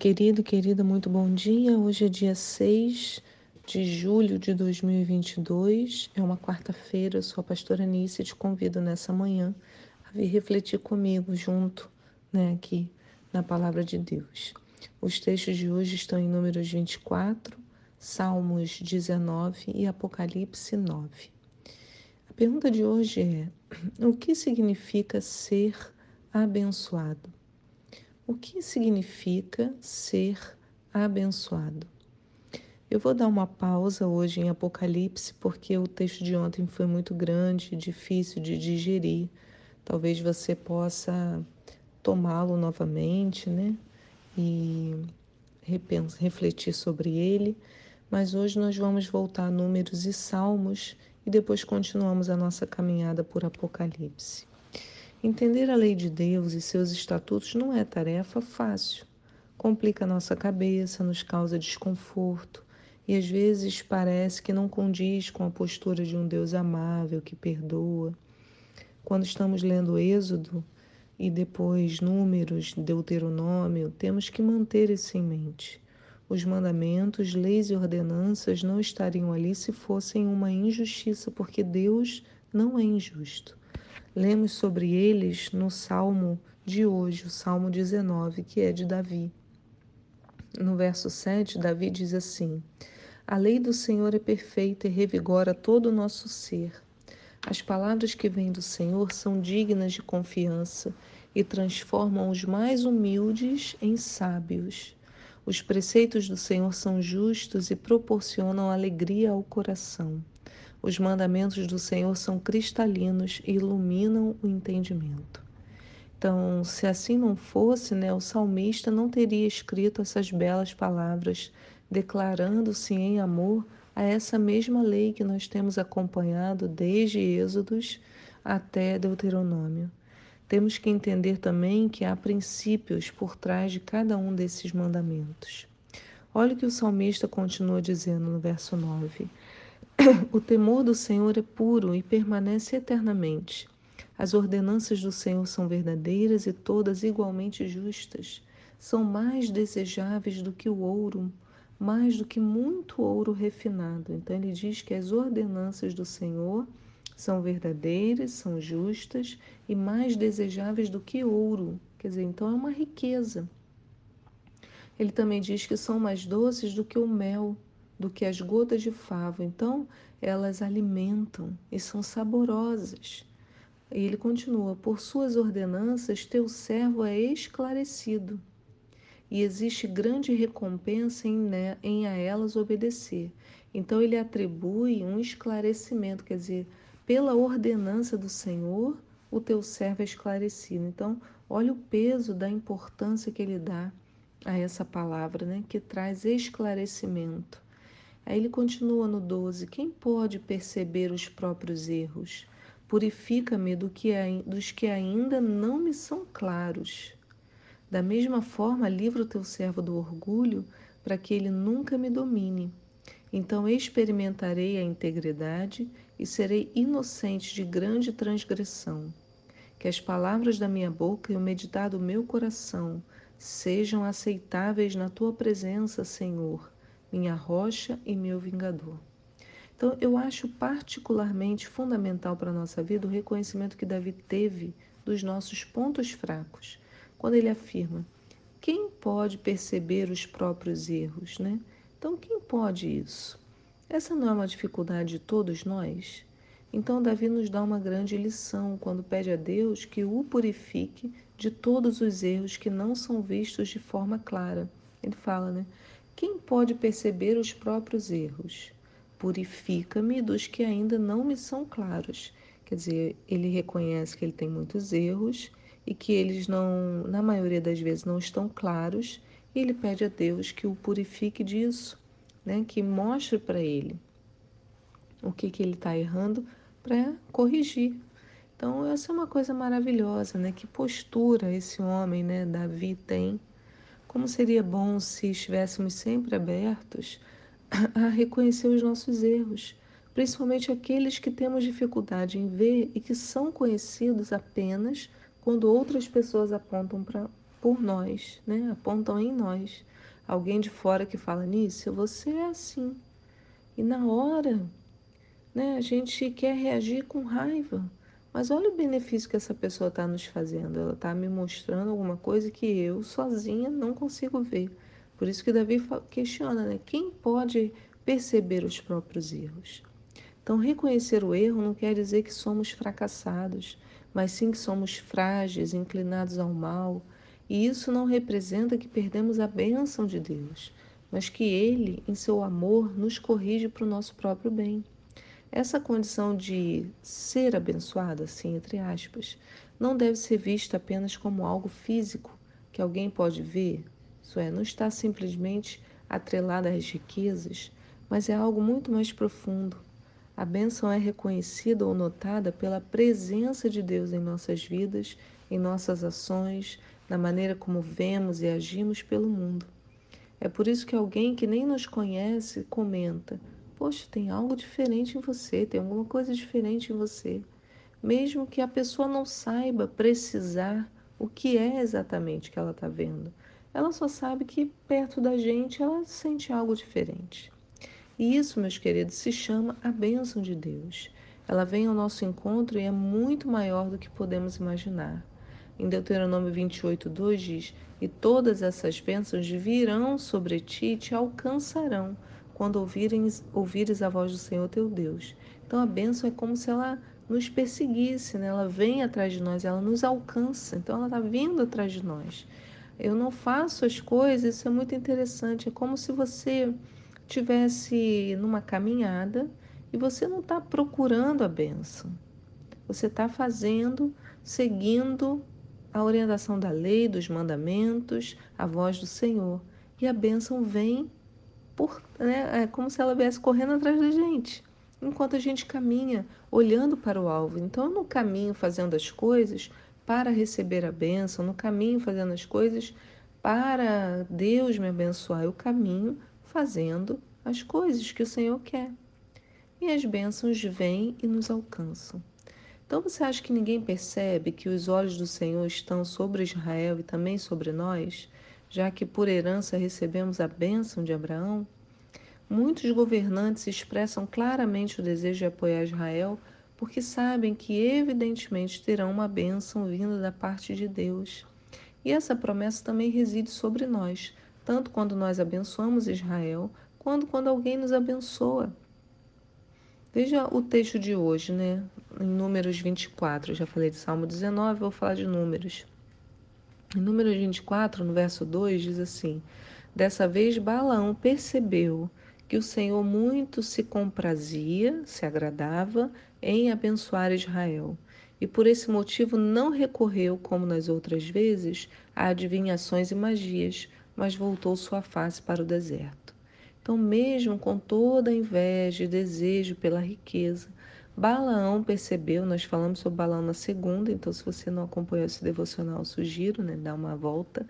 Querido, querida, muito bom dia. Hoje é dia 6 de julho de 2022, é uma quarta-feira. Sou a pastora Anice e te convido nessa manhã a vir refletir comigo junto, né, aqui na palavra de Deus. Os textos de hoje estão em Números 24, Salmos 19 e Apocalipse 9. A pergunta de hoje é: o que significa ser abençoado? O que significa ser abençoado? Eu vou dar uma pausa hoje em Apocalipse porque o texto de ontem foi muito grande, difícil de digerir. Talvez você possa tomá-lo novamente, né? E refletir sobre ele. Mas hoje nós vamos voltar a Números e Salmos e depois continuamos a nossa caminhada por Apocalipse. Entender a lei de Deus e seus estatutos não é tarefa fácil. Complica nossa cabeça, nos causa desconforto e às vezes parece que não condiz com a postura de um Deus amável que perdoa. Quando estamos lendo Êxodo e depois Números, Deuteronômio, temos que manter isso em mente. Os mandamentos, leis e ordenanças não estariam ali se fossem uma injustiça, porque Deus não é injusto. Lemos sobre eles no Salmo de hoje, o Salmo 19, que é de Davi. No verso 7, Davi diz assim: A lei do Senhor é perfeita e revigora todo o nosso ser. As palavras que vêm do Senhor são dignas de confiança e transformam os mais humildes em sábios. Os preceitos do Senhor são justos e proporcionam alegria ao coração. Os mandamentos do Senhor são cristalinos e iluminam o entendimento. Então, se assim não fosse, né, o salmista não teria escrito essas belas palavras, declarando-se em amor a essa mesma lei que nós temos acompanhado desde Êxodos até Deuteronômio. Temos que entender também que há princípios por trás de cada um desses mandamentos. Olha o que o salmista continua dizendo no verso 9: o temor do Senhor é puro e permanece eternamente. As ordenanças do Senhor são verdadeiras e todas igualmente justas. São mais desejáveis do que o ouro, mais do que muito ouro refinado. Então ele diz que as ordenanças do Senhor são verdadeiras, são justas e mais desejáveis do que ouro. Quer dizer, então é uma riqueza. Ele também diz que são mais doces do que o mel do que as gotas de favo. Então, elas alimentam e são saborosas. E ele continua: Por suas ordenanças, teu servo é esclarecido, e existe grande recompensa em, né, em a elas obedecer. Então, ele atribui um esclarecimento, quer dizer, pela ordenança do Senhor, o teu servo é esclarecido. Então, olha o peso da importância que ele dá a essa palavra, né, que traz esclarecimento. Aí ele continua no 12: Quem pode perceber os próprios erros? Purifica-me do que, dos que ainda não me são claros. Da mesma forma, livra o teu servo do orgulho, para que ele nunca me domine. Então experimentarei a integridade e serei inocente de grande transgressão. Que as palavras da minha boca e o meditar do meu coração sejam aceitáveis na tua presença, Senhor minha rocha e meu vingador. Então, eu acho particularmente fundamental para a nossa vida o reconhecimento que Davi teve dos nossos pontos fracos, quando ele afirma: quem pode perceber os próprios erros, né? Então, quem pode isso? Essa não é uma dificuldade de todos nós? Então, Davi nos dá uma grande lição quando pede a Deus que o purifique de todos os erros que não são vistos de forma clara. Ele fala, né? Quem pode perceber os próprios erros? Purifica-me dos que ainda não me são claros. Quer dizer, ele reconhece que ele tem muitos erros e que eles não, na maioria das vezes, não estão claros, e ele pede a Deus que o purifique disso, né? que mostre para ele o que, que ele está errando para corrigir. Então, essa é uma coisa maravilhosa, né? Que postura esse homem, né, Davi, tem como seria bom se estivéssemos sempre abertos a reconhecer os nossos erros, principalmente aqueles que temos dificuldade em ver e que são conhecidos apenas quando outras pessoas apontam por nós, né? apontam em nós. Alguém de fora que fala, nisso, você é assim. E na hora, né, a gente quer reagir com raiva. Mas olha o benefício que essa pessoa está nos fazendo. Ela está me mostrando alguma coisa que eu sozinha não consigo ver. Por isso que Davi questiona, né? Quem pode perceber os próprios erros? Então, reconhecer o erro não quer dizer que somos fracassados, mas sim que somos frágeis, inclinados ao mal. E isso não representa que perdemos a bênção de Deus, mas que Ele, em seu amor, nos corrige para o nosso próprio bem. Essa condição de ser abençoada, assim, entre aspas, não deve ser vista apenas como algo físico que alguém pode ver, isso é, não está simplesmente atrelada às riquezas, mas é algo muito mais profundo. A bênção é reconhecida ou notada pela presença de Deus em nossas vidas, em nossas ações, na maneira como vemos e agimos pelo mundo. É por isso que alguém que nem nos conhece comenta: Poxa, tem algo diferente em você, tem alguma coisa diferente em você. Mesmo que a pessoa não saiba precisar o que é exatamente que ela está vendo, ela só sabe que perto da gente ela sente algo diferente. E isso, meus queridos, se chama a bênção de Deus. Ela vem ao nosso encontro e é muito maior do que podemos imaginar. Em Deuteronômio 28, 2 diz: E todas essas bênçãos virão sobre ti e te alcançarão quando ouvires, ouvires a voz do Senhor teu Deus. Então a bênção é como se ela nos perseguisse, né? ela vem atrás de nós, ela nos alcança, então ela está vindo atrás de nós. Eu não faço as coisas, isso é muito interessante, é como se você tivesse numa caminhada e você não está procurando a bênção, você está fazendo, seguindo a orientação da lei, dos mandamentos, a voz do Senhor. E a bênção vem por, né, é como se ela viesse correndo atrás da gente, enquanto a gente caminha olhando para o alvo. Então, no caminho fazendo as coisas para receber a bênção, no caminho fazendo as coisas para Deus me abençoar, eu caminho fazendo as coisas que o Senhor quer. E as bênçãos vêm e nos alcançam. Então você acha que ninguém percebe que os olhos do Senhor estão sobre Israel e também sobre nós? Já que por herança recebemos a bênção de Abraão, muitos governantes expressam claramente o desejo de apoiar Israel porque sabem que, evidentemente, terão uma bênção vinda da parte de Deus. E essa promessa também reside sobre nós, tanto quando nós abençoamos Israel, quanto quando alguém nos abençoa. Veja o texto de hoje, né? Em Números 24. Eu já falei de Salmo 19, vou falar de Números. Em número 24, no verso 2, diz assim: Dessa vez Balaão percebeu que o Senhor muito se comprazia, se agradava em abençoar Israel, e por esse motivo não recorreu, como nas outras vezes, a adivinhações e magias, mas voltou sua face para o deserto. Então, mesmo com toda a inveja e desejo pela riqueza, Balaão percebeu, nós falamos sobre Balaão na segunda, então se você não acompanhou esse devocional, sugiro, né, dar uma volta,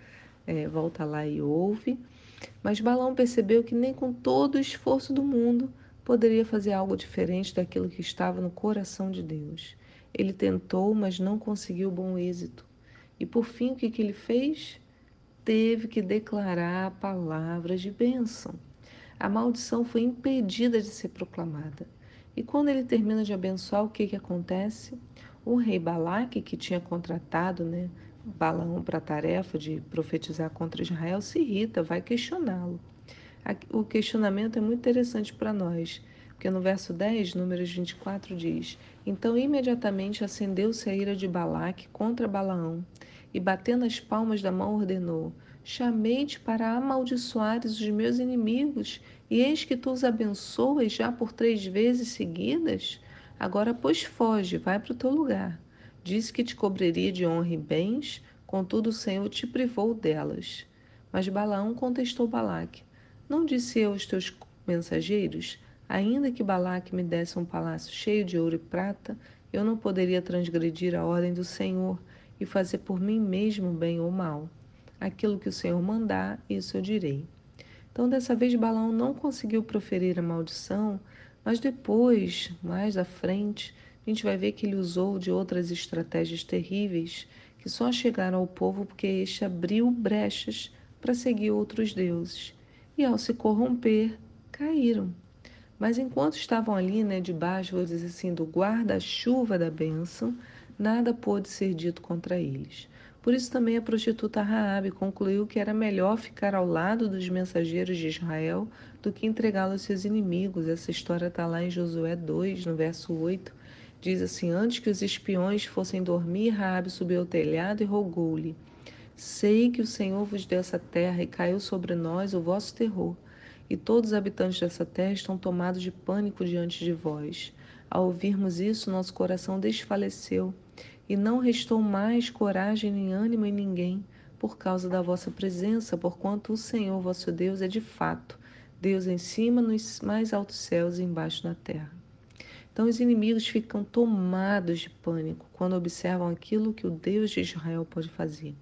é, volta lá e ouve. Mas Balaão percebeu que nem com todo o esforço do mundo poderia fazer algo diferente daquilo que estava no coração de Deus. Ele tentou, mas não conseguiu bom êxito. E por fim, o que, que ele fez? Teve que declarar palavras de bênção. A maldição foi impedida de ser proclamada. E quando ele termina de abençoar, o que, que acontece? O rei Balaque, que tinha contratado né, Balaão para a tarefa de profetizar contra Israel, se irrita, vai questioná-lo. O questionamento é muito interessante para nós, porque no verso 10, números 24, diz: Então imediatamente acendeu-se a ira de Balaque contra Balaão, e batendo as palmas da mão ordenou: Chamei-te para amaldiçoares os meus inimigos e eis que tu os abençoas já por três vezes seguidas? Agora, pois, foge, vai para o teu lugar. Disse que te cobriria de honra e bens, contudo o Senhor te privou delas. Mas Balaão contestou Balaque: Não disse eu aos teus mensageiros, ainda que Balaque me desse um palácio cheio de ouro e prata, eu não poderia transgredir a ordem do Senhor e fazer por mim mesmo bem ou mal. Aquilo que o Senhor mandar, isso eu direi. Então, dessa vez, Balaão não conseguiu proferir a maldição, mas depois, mais à frente, a gente vai ver que ele usou de outras estratégias terríveis que só chegaram ao povo porque este abriu brechas para seguir outros deuses. E ao se corromper, caíram. Mas enquanto estavam ali, né, debaixo, vou dizer assim, do guarda-chuva da bênção, nada pôde ser dito contra eles. Por isso também a prostituta Raabe concluiu que era melhor ficar ao lado dos mensageiros de Israel do que entregá-los aos seus inimigos. Essa história está lá em Josué 2, no verso 8. Diz assim: Antes que os espiões fossem dormir, Raabe subiu ao telhado e rogou-lhe: Sei que o Senhor vos deu essa terra e caiu sobre nós o vosso terror, e todos os habitantes dessa terra estão tomados de pânico diante de vós. Ao ouvirmos isso, nosso coração desfaleceu e não restou mais coragem nem ânimo em ninguém por causa da vossa presença, porquanto o Senhor vosso Deus é de fato Deus em cima nos mais altos céus e embaixo na terra. Então os inimigos ficam tomados de pânico quando observam aquilo que o Deus de Israel pode fazer.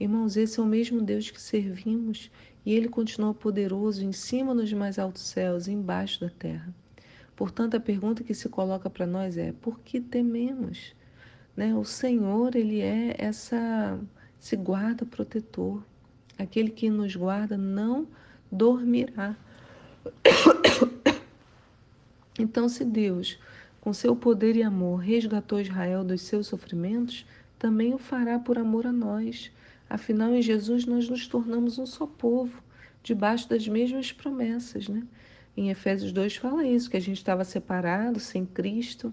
Irmãos, esse é o mesmo Deus que servimos e ele continua poderoso em cima nos mais altos céus e embaixo da terra. Portanto, a pergunta que se coloca para nós é: por que tememos? Né? O Senhor, ele é essa esse guarda protetor. Aquele que nos guarda não dormirá. Então, se Deus, com seu poder e amor, resgatou Israel dos seus sofrimentos, também o fará por amor a nós. Afinal, em Jesus nós nos tornamos um só povo, debaixo das mesmas promessas, né? Em Efésios 2 fala isso, que a gente estava separado, sem Cristo,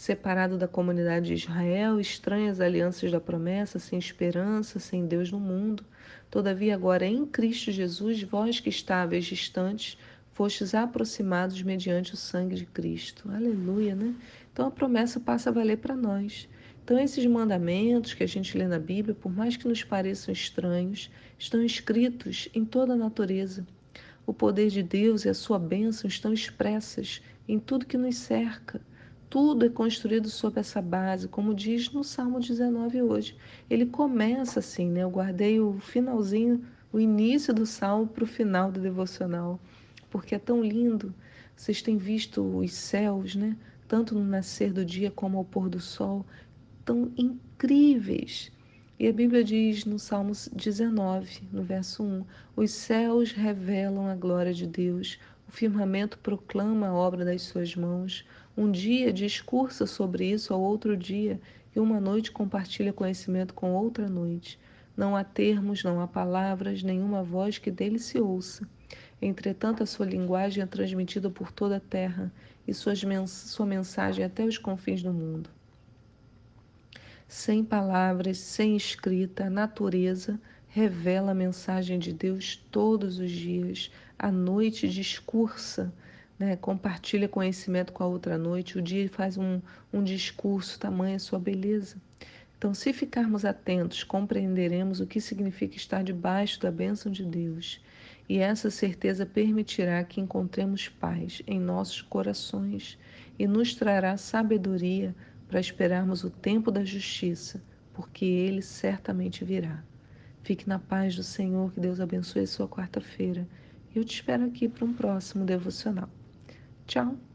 separado da comunidade de Israel, estranhas alianças da promessa, sem esperança, sem Deus no mundo. Todavia, agora em Cristo Jesus, vós que estáveis distantes, fostes aproximados mediante o sangue de Cristo. Aleluia, né? Então a promessa passa a valer para nós. Então esses mandamentos que a gente lê na Bíblia, por mais que nos pareçam estranhos, estão escritos em toda a natureza. O poder de Deus e a sua bênção estão expressas em tudo que nos cerca. Tudo é construído sobre essa base, como diz no Salmo 19 hoje. Ele começa assim, né? Eu guardei o finalzinho, o início do salmo para o final do devocional porque é tão lindo. Vocês têm visto os céus, né? Tanto no nascer do dia como ao pôr do sol, tão incríveis. E a Bíblia diz no Salmo 19, no verso 1: Os céus revelam a glória de Deus, o firmamento proclama a obra das suas mãos. Um dia discursa sobre isso ao outro dia, e uma noite compartilha conhecimento com outra noite. Não há termos, não há palavras, nenhuma voz que dele se ouça. Entretanto, a sua linguagem é transmitida por toda a terra e sua mensagem até os confins do mundo. Sem palavras, sem escrita, a natureza revela a mensagem de Deus todos os dias. A noite discursa, né? compartilha conhecimento com a outra noite. O dia faz um, um discurso, tamanha sua beleza. Então, se ficarmos atentos, compreenderemos o que significa estar debaixo da bênção de Deus e essa certeza permitirá que encontremos paz em nossos corações e nos trará sabedoria para esperarmos o tempo da justiça, porque ele certamente virá. Fique na paz do Senhor, que Deus abençoe sua quarta-feira. Eu te espero aqui para um próximo devocional. Tchau!